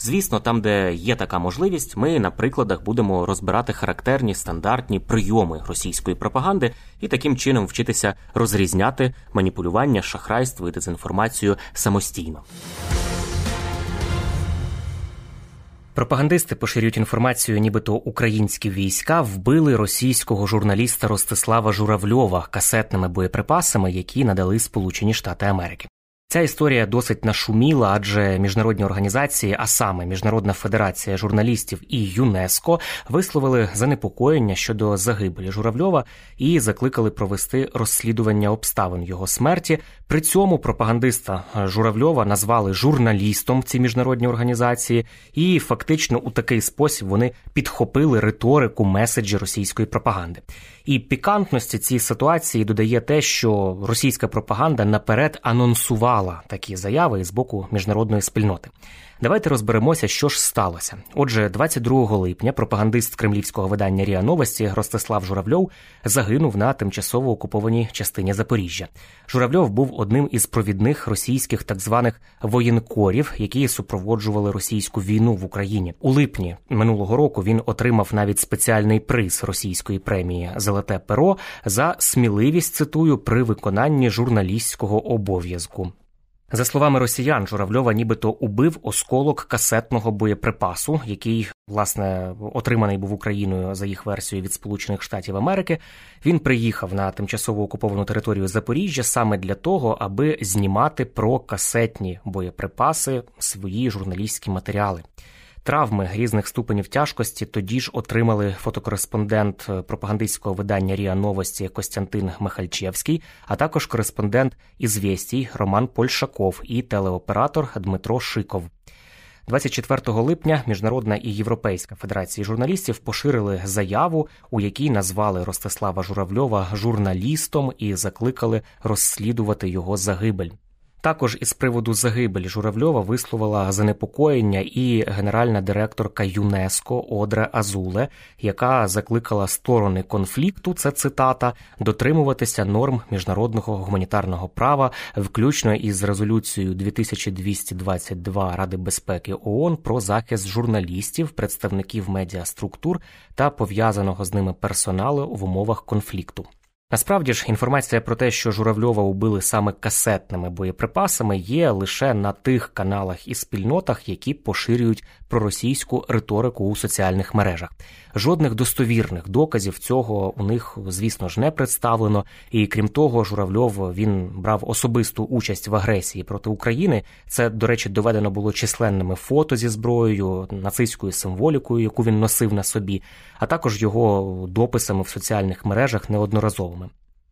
Звісно, там, де є така можливість, ми на прикладах будемо розбирати характерні стандартні прийоми російської пропаганди і таким чином вчитися розрізняти маніпулювання, шахрайство і дезінформацію самостійно. Пропагандисти поширюють інформацію, нібито українські війська вбили російського журналіста Ростислава Журавльова касетними боєприпасами, які надали Сполучені Штати Америки. Ця історія досить нашуміла, адже міжнародні організації, а саме Міжнародна федерація журналістів і ЮНЕСКО, висловили занепокоєння щодо загибелі Журавльова і закликали провести розслідування обставин його смерті. При цьому пропагандиста Журавльова назвали журналістом ці міжнародні організації, і фактично у такий спосіб вони підхопили риторику меседжі російської пропаганди. І пікантності цій ситуації додає те, що російська пропаганда наперед анонсувала такі заяви з боку міжнародної спільноти. Давайте розберемося, що ж сталося. Отже, 22 липня пропагандист кремлівського видання Ріа Новості Ростислав Журавльов загинув на тимчасово окупованій частині Запоріжжя. Журавльов був одним із провідних російських так званих воєнкорів, які супроводжували російську війну в Україні. У липні минулого року він отримав навіть спеціальний приз російської премії Золоте перо за сміливість цитую при виконанні журналістського обов'язку. За словами росіян, Журавльова нібито убив осколок касетного боєприпасу, який власне отриманий був Україною за їх версією від Сполучених Штатів Америки. Він приїхав на тимчасово окуповану територію Запоріжжя саме для того, аби знімати про касетні боєприпаси свої журналістські матеріали. Травми різних ступенів тяжкості тоді ж отримали фотокореспондент пропагандистського видання Ріа Новості Костянтин Михальчевський, а також кореспондент «Ізвєстій» Роман Польшаков і телеоператор Дмитро Шиков. 24 липня Міжнародна і Європейська федерації журналістів поширили заяву, у якій назвали Ростислава Журавльова журналістом і закликали розслідувати його загибель. Також із приводу загибелі Журавльова висловила занепокоєння і генеральна директорка ЮНЕСКО Одре Азуле, яка закликала сторони конфлікту, це цитата, дотримуватися норм міжнародного гуманітарного права, включно із резолюцією 2222 Ради безпеки ООН про захист журналістів, представників медіаструктур та пов'язаного з ними персоналу в умовах конфлікту. Насправді ж інформація про те, що Журавльова убили саме касетними боєприпасами, є лише на тих каналах і спільнотах, які поширюють проросійську риторику у соціальних мережах. Жодних достовірних доказів цього у них, звісно ж, не представлено. І крім того, Журавльов він брав особисту участь в агресії проти України. Це, до речі, доведено було численними фото зі зброєю, нацистською символікою, яку він носив на собі, а також його дописами в соціальних мережах неодноразовими.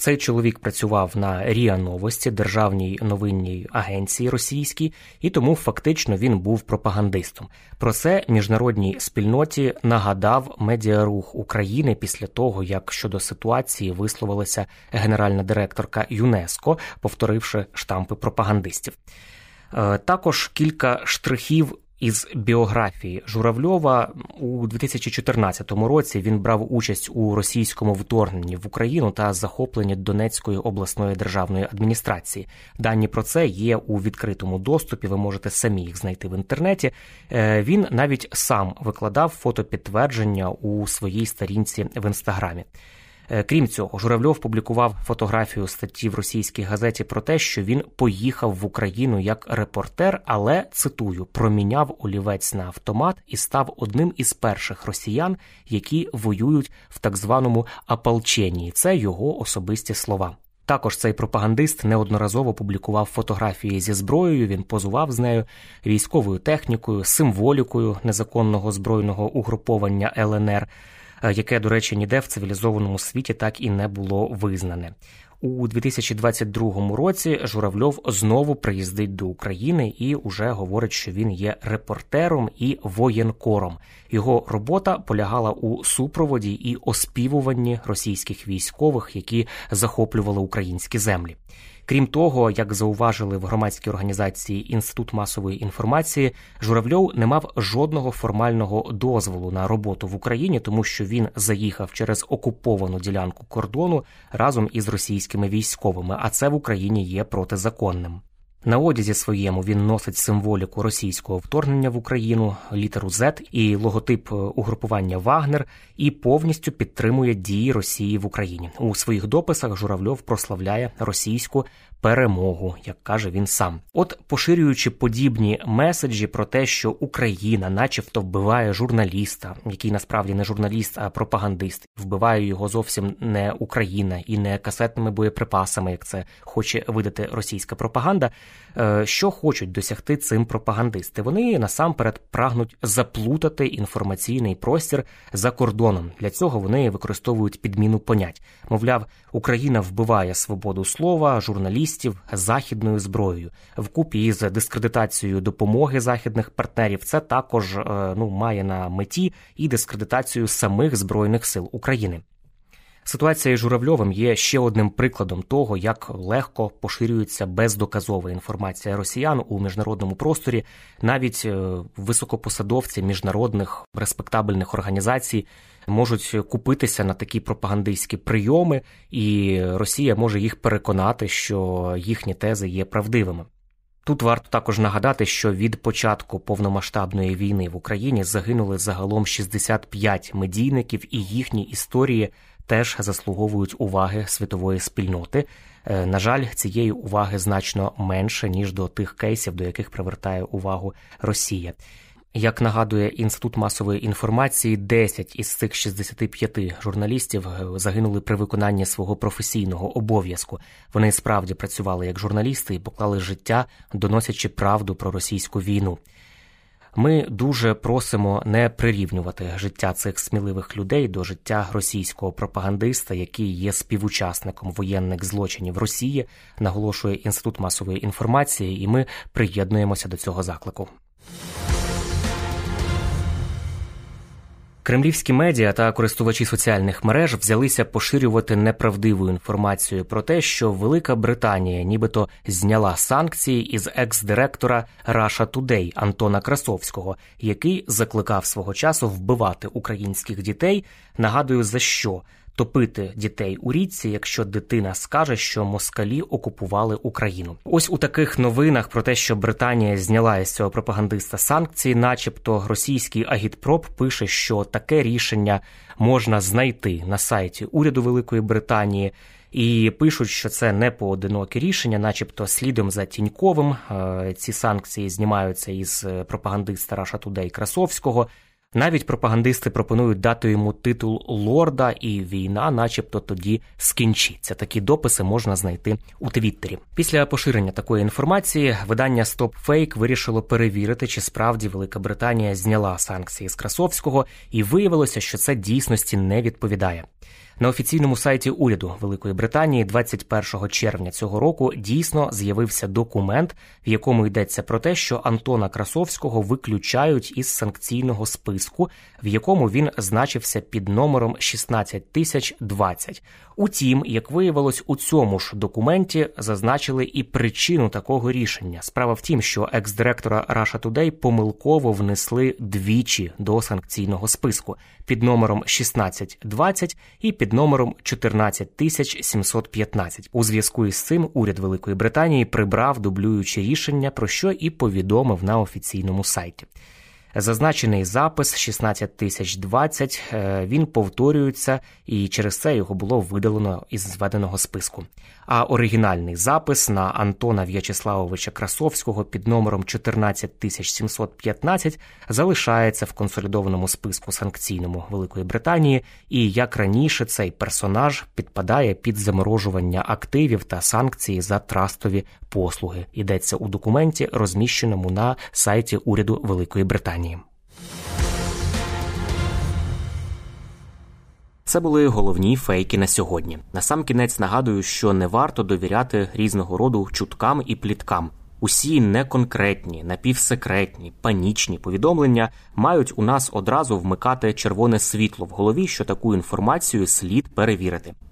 Цей чоловік працював на Ріа Новості, державній новинній агенції російській, і тому фактично він був пропагандистом. Про це міжнародній спільноті нагадав медіарух України після того, як щодо ситуації висловилася генеральна директорка ЮНЕСКО, повторивши штампи пропагандистів. Також кілька штрихів із біографії Журавльова у 2014 році він брав участь у російському вторгненні в Україну та захопленні Донецької обласної державної адміністрації. Дані про це є у відкритому доступі. Ви можете самі їх знайти в інтернеті. Він навіть сам викладав фотопідтвердження у своїй сторінці в інстаграмі. Е, крім цього, Журавльов публікував фотографію статті в російській газеті про те, що він поїхав в Україну як репортер, але цитую проміняв олівець на автомат і став одним із перших росіян, які воюють в так званому Апалченії. Це його особисті слова. Також цей пропагандист неодноразово публікував фотографії зі зброєю. Він позував з нею військовою технікою, символікою незаконного збройного угруповання ЛНР. Е, яке, до речі, ніде в цивілізованому світі так і не було визнане. У 2022 році Журавльов знову приїздить до України і уже говорить, що він є репортером і воєнкором. Його робота полягала у супроводі і оспівуванні російських військових, які захоплювали українські землі. Крім того, як зауважили в громадській організації Інститут масової інформації, Журавльов не мав жодного формального дозволу на роботу в Україні, тому що він заїхав через окуповану ділянку кордону разом із російськими військовими, а це в Україні є протизаконним. На одязі своєму він носить символіку російського вторгнення в Україну, літеру Z і логотип е, угрупування Вагнер, і повністю підтримує дії Росії в Україні. У своїх дописах Журавльов прославляє російську перемогу, як каже він сам. От поширюючи подібні меседжі про те, що Україна, начебто, вбиває журналіста, який насправді не журналіст, а пропагандист, вбиває його зовсім не Україна і не касетними боєприпасами, як це хоче видати російська пропаганда. Е, що хочуть досягти цим пропагандисти? Вони насамперед прагнуть заплутати інформаційний простір за кордоном. Для цього вони використовують підміну понять. Мовляв, Україна вбиває свободу слова, журналістів західною зброєю вкупі із дискредитацією допомоги західних партнерів. Це також е, ну має на меті і дискредитацію самих збройних сил України. Ситуація із Журавльовим є ще одним прикладом того, як легко поширюється бездоказова інформація росіян у міжнародному просторі. Навіть е, високопосадовці міжнародних респектабельних організацій можуть купитися на такі пропагандистські прийоми, і Росія може їх переконати, що їхні тези є правдивими. Тут варто також нагадати, що від початку повномасштабної війни в Україні загинули загалом 65 медійників, і їхні історії теж заслуговують уваги світової спільноти. Е, на жаль, цієї уваги значно менше ніж до тих кейсів, до яких привертає увагу Росія. Як нагадує інститут масової інформації, 10 із цих 65 журналістів е, загинули при виконанні свого професійного обов'язку. Вони справді працювали як журналісти і поклали життя, доносячи правду про російську війну. Ми дуже просимо не прирівнювати життя цих сміливих людей до життя російського пропагандиста, який є співучасником воєнних злочинів Росії, наголошує інститут масової інформації, і ми приєднуємося до цього заклику. Кремлівські медіа та користувачі соціальних мереж взялися поширювати неправдиву інформацію про те, що Велика Британія нібито зняла санкції із екс-директора Russia Today Антона Красовського, який закликав свого часу вбивати українських дітей. Нагадую за що топити дітей у річці, якщо дитина скаже, що москалі окупували Україну. Ось у таких новинах про те, що Британія зняла із цього пропагандиста санкції, начебто російський агітпроп пише, що таке рішення можна знайти на сайті уряду Великої Британії. І пишуть, що це не поодинокі рішення, начебто слідом за Тіньковим. Е, ці санкції знімаються із пропагандиста Раша Тудей Красовського. Навіть пропагандисти пропонують дати йому титул лорда, і війна, начебто, тоді скінчиться. Такі дописи можна знайти у Твіттері. Після поширення такої інформації видання StopFake вирішило перевірити, чи справді Велика Британія зняла санкції з Красовського, і виявилося, що це дійсності не відповідає. На офіційному сайті уряду Великої Британії 21 червня цього року дійсно з'явився документ, в якому йдеться про те, що Антона Красовського виключають із санкційного списку, в якому він значився під номером 16020. Утім, як виявилось, у цьому ж документі зазначили і причину такого рішення. Справа в тім, що екс-директора Russia Today помилково внесли двічі до санкційного списку під номером 1620 і під номером 14715. У зв'язку із цим уряд Великої Британії прибрав дублюючі рішення, про що і повідомив на офіційному сайті. Зазначений запис 16 тисяч 20, е, він повторюється, і через це його було видалено із зведеного списку. А оригінальний запис на Антона В'ячеславовича Красовського під номером 14715 залишається в консолідованому списку санкційному Великої Британії, і як раніше цей персонаж підпадає під заморожування активів та санкції за трастові послуги. Йдеться у документі, розміщеному на сайті уряду Великої Британії. Це були головні фейки на сьогодні. Насамкінець нагадую, що не варто довіряти різного роду чуткам і пліткам. Усі неконкретні, напівсекретні, панічні повідомлення мають у нас одразу вмикати червоне світло в голові, що таку інформацію слід перевірити.